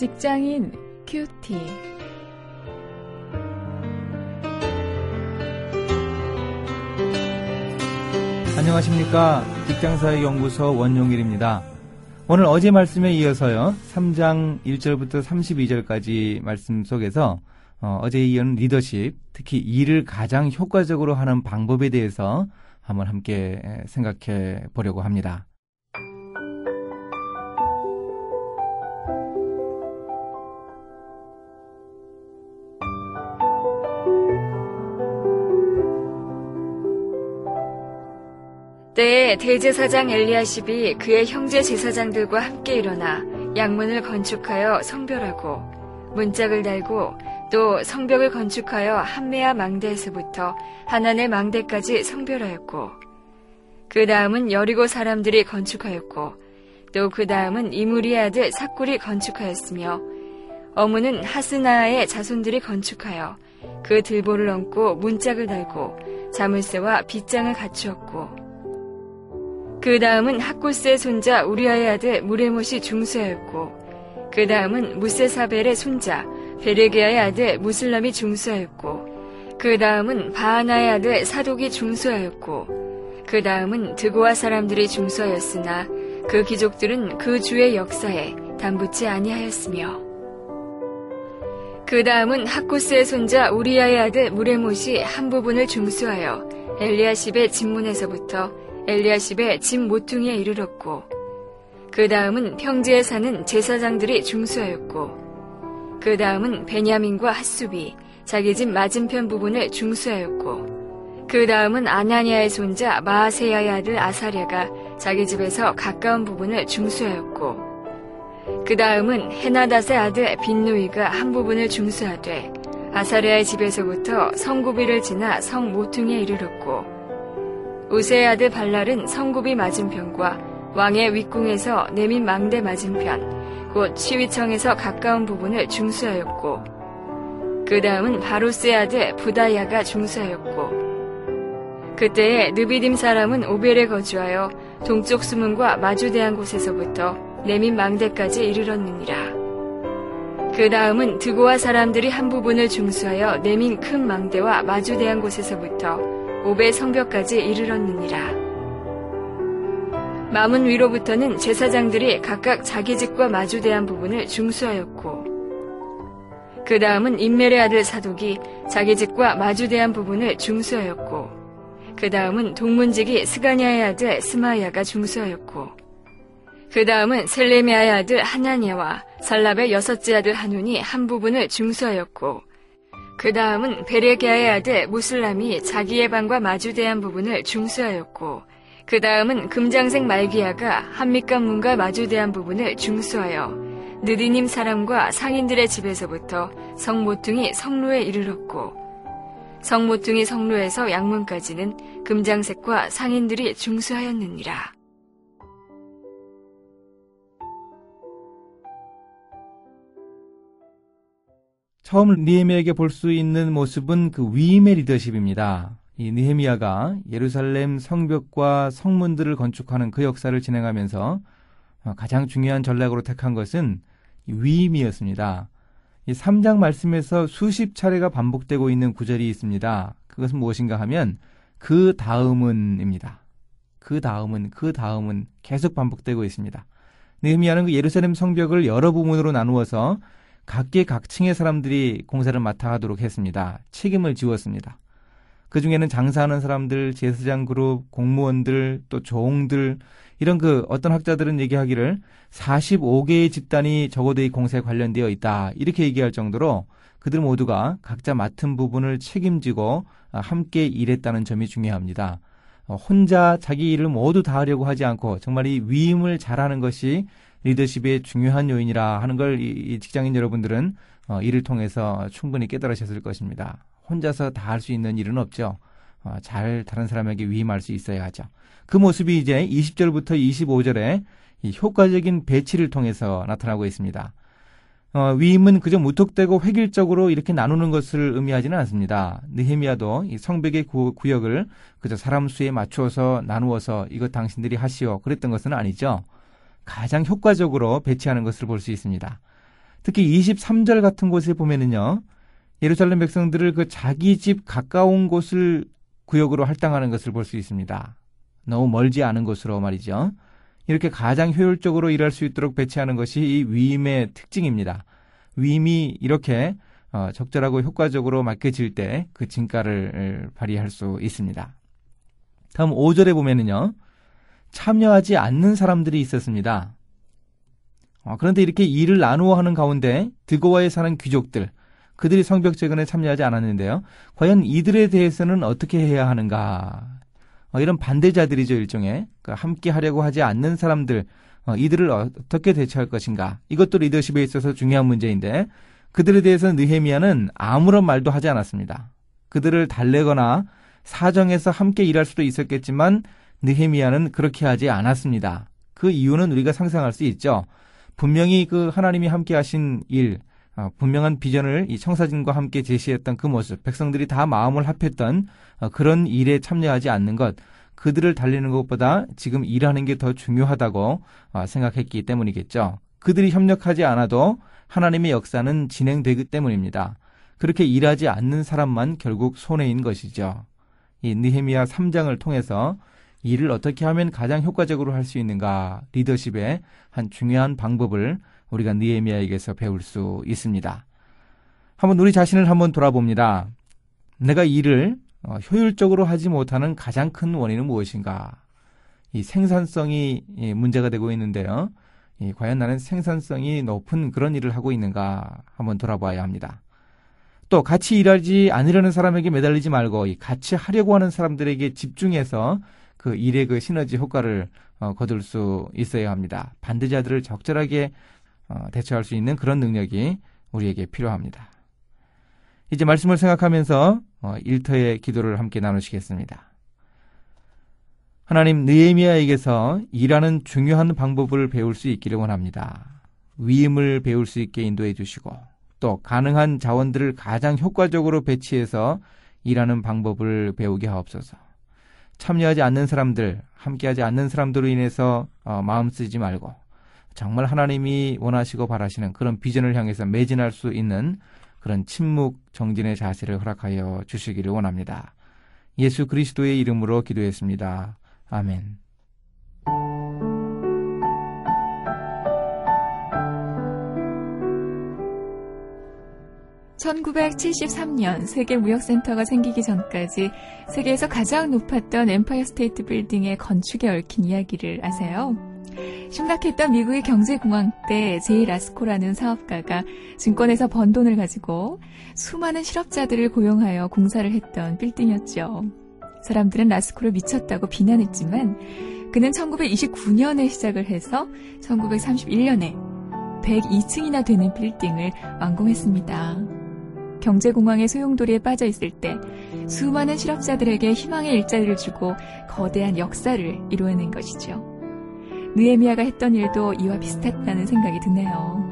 직장인 큐티. 안녕하십니까. 직장사회연구소 원용일입니다. 오늘 어제 말씀에 이어서요. 3장 1절부터 32절까지 말씀 속에서 어, 제 이어는 리더십, 특히 일을 가장 효과적으로 하는 방법에 대해서 한번 함께 생각해 보려고 합니다. 때에 대제사장 엘리야십이 그의 형제 제사장들과 함께 일어나 양문을 건축하여 성별하고 문짝을 달고 또 성벽을 건축하여 한메아 망대에서부터 하나네 망대까지 성별하였고 그 다음은 여리고 사람들이 건축하였고 또 그 다음은 이무리의 아들 사꿀이 건축하였으며 어무는 하스나의 자손들이 건축하여 그 들보를 얹고 문짝을 달고 자물쇠와 빗장을 갖추었고 그 다음은 학골스의 손자 우리아의 아들 무레못이 중수하였고 그 다음은 무세사벨의 손자 베레게아의 아들 무슬람이 중수하였고 그 다음은 바하나의 아들 사독이 중수하였고 그 다음은 드고아 사람들이 중수하였으나 그 귀족들은 그 주의 역사에 담붙지 아니하였으며 그 다음은 하쿠스의 손자 우리아의 아들 무레못이 한 부분을 중수하여 엘리아십의 집문에서부터 엘리아십의 집 모퉁이에 이르렀고 그 다음은 평지에 사는 제사장들이 중수하였고 그 다음은 베냐민과 핫수비 자기 집 맞은편 부분을 중수하였고 그 다음은 아나니아의 손자 마아세야의 아들 아사랴가 자기 집에서 가까운 부분을 중수하였고 그 다음은 헤나닷의 아들 빈노이가 한 부분을 중수하되 아사랴의 집에서부터 성구비를 지나 성 모퉁이에 이르렀고 우세의 아들 발랄은 성굽이 맞은편과 왕의 윗궁에서 내민 망대 맞은편, 곧 시위청에서 가까운 부분을 중수하였고, 그 다음은 바로스의 아들 부다야가 중수하였고, 그때에 느비딤 사람은 오벨에 거주하여 동쪽 수문과 마주대한 곳에서부터 내민 망대까지 이르렀느니라. 그 다음은 드고와 사람들이 한 부분을 중수하여 내민 큰 망대와 마주대한 곳에서부터 오베 성벽까지 이르렀느니라. 마문 위로부터는 제사장들이 각각 자기 집과 마주대한 부분을 중수하였고, 그 다음은 인멜의 아들 사독이 자기 집과 마주대한 부분을 중수하였고, 그 다음은 동문직이 스가냐의 아들 스마야가 중수하였고, 그 다음은 셀레미아의 아들 하나니아와 살랍의 여섯째 아들 하눈이 한 부분을 중수하였고, 그 다음은 베레게아의 아들 무슬람이 자기의 방과 마주대한 부분을 중수하였고, 그 다음은 금장색 말기야가 한밑간 문과 마주대한 부분을 중수하여 느디님 사람과 상인들의 집에서부터 성모퉁이 성로에 이르렀고, 성모퉁이 성로에서 양문까지는 금장색과 상인들이 중수하였느니라. 처음 니에미아에게 볼 수 있는 모습은 그 위임의 리더십입니다. 이 니헤미야가 예루살렘 성벽과 성문들을 건축하는 그 역사를 진행하면서 어, 가장 중요한 전략으로 택한 것은 위임이었습니다. 이 3장 말씀에서 수십 차례가 반복되고 있는 구절이 있습니다. 그것은 무엇인가 하면 그 다음은입니다. 그 다음은 그 다음은 계속 반복되고 있습니다. 느헤미야는 그 예루살렘 성벽을 여러 부분으로 나누어서 각계각층의 사람들이 공사를 맡아 하도록 했습니다. 책임을 지웠습니다. 그 중에는 장사하는 사람들, 제사장 그룹, 공무원들, 또 종들, 이런 그 어떤 학자들은 얘기하기를 45개의 집단이 적어도 이 공사에 관련되어 있다. 이렇게 얘기할 정도로 그들 모두가 각자 맡은 부분을 책임지고 함께 일했다는 점이 중요합니다. 어, 혼자 자기 일을 모두 다 하려고 하지 않고 정말 이 위임을 잘하는 것이 리더십의 중요한 요인이라 하는 걸 이 직장인 여러분들은 어, 이를 통해서 충분히 깨달으셨을 것입니다. 혼자서 다 할 수 있는 일은 없죠. 어, 잘 다른 사람에게 위임할 수 있어야 하죠. 그 모습이 이제 20절부터 25절에 이 효과적인 배치를 통해서 나타나고 있습니다. 어, 위임은 그저 무턱대고 획일적으로 이렇게 나누는 것을 의미하지는 않습니다. 느헤미야도 이 성벽의 구, 구역을 그저 사람 수에 맞추어서 나누어서 이것 당신들이 하시오 그랬던 것은 아니죠. 가장 효과적으로 배치하는 것을 볼 수 있습니다. 특히 23절 같은 곳에 보면은요. 예루살렘 백성들을 그 자기 집 가까운 곳을 구역으로 할당하는 것을 볼 수 있습니다. 너무 멀지 않은 곳으로 말이죠. 이렇게 가장 효율적으로 일할 수 있도록 배치하는 것이 이 위임의 특징입니다. 위임이 이렇게 어, 적절하고 효과적으로 맡겨질 때 그 진가를 발휘할 수 있습니다. 다음 5절에 보면은요. 참여하지 않는 사람들이 있었습니다. 어, 그런데 이렇게 일을 나누어 하는 가운데 드고와에 사는 귀족들, 그들이 성벽 재건에 참여하지 않았는데요. 과연 이들에 대해서는 어떻게 해야 하는가? 어, 이런 반대자들이죠, 일종의. 그러니까 함께 하려고 하지 않는 사람들, 어, 이들을 어떻게 대처할 것인가? 이것도 리더십에 있어서 중요한 문제인데, 그들에 대해서 느헤미야는 아무런 말도 하지 않았습니다. 그들을 달래거나 사정해서 함께 일할 수도 있었겠지만, 느헤미야는 그렇게 하지 않았습니다. 그 이유는 우리가 상상할 수 있죠. 분명히 그 하나님이 함께 하신 일, 어, 분명한 비전을 이 청사진과 함께 제시했던 그 모습, 백성들이 다 마음을 합했던 어, 그런 일에 참여하지 않는 것, 그들을 달리는 것보다 지금 일하는 게 더 중요하다고 어, 생각했기 때문이겠죠. 그들이 협력하지 않아도 하나님의 역사는 진행되기 때문입니다. 그렇게 일하지 않는 사람만 결국 손해인 것이죠. 이 느헤미야 3장을 통해서 일을 어떻게 하면 가장 효과적으로 할 수 있는가 리더십의 한 중요한 방법을 우리가 느헤미야에게서 배울 수 있습니다. 한번 우리 자신을 한번 돌아봅니다. 내가 일을 어, 효율적으로 하지 못하는 가장 큰 원인은 무엇인가? 이 생산성이 문제가 되고 있는데요. 과연 나는 생산성이 높은 그런 일을 하고 있는가 한번 돌아봐야 합니다. 또 같이 일하지 않으려는 사람에게 매달리지 말고 같이 하려고 하는 사람들에게 집중해서 그 일의 그 시너지 효과를 어, 거둘 수 있어야 합니다. 반대자들을 적절하게 어, 대처할 수 있는 그런 능력이 우리에게 필요합니다. 이제 말씀을 생각하면서 어, 일터의 기도를 함께 나누시겠습니다. 하나님 느에미아에게서 일하는 중요한 방법을 배울 수 있기를 원합니다. 위임을 배울 수 있게 인도해 주시고 또 가능한 자원들을 가장 효과적으로 배치해서 일하는 방법을 배우게 하옵소서. 참여하지 않는 사람들, 함께하지 않는 사람들로 인해서 어, 마음 쓰지 말고 정말 하나님이 원하시고 바라시는 그런 비전을 향해서 매진할 수 있는 그런 침묵 정진의 자세를 허락하여 주시기를 원합니다. 예수 그리스도의 이름으로 기도했습니다. 아멘. 1973년 세계무역센터가 생기기 전까지 세계에서 가장 높았던 엠파이어 스테이트 빌딩의 건축에 얽힌 이야기를 아세요? 심각했던 미국의 경제공황 때 제이 라스코라는 사업가가 증권에서 번 돈을 가지고 수많은 실업자들을 고용하여 공사를 했던 빌딩이었죠. 사람들은 라스코를 미쳤다고 비난했지만 그는 1929년에 시작을 해서 1931년에 102층이나 되는 빌딩을 완공했습니다. 경제공황의 소용돌이에 빠져 있을 때 수많은 실업자들에게 희망의 일자리를 주고 거대한 역사를 이루어낸 것이죠. 느에미아가 했던 일도 이와 비슷했다는 생각이 드네요.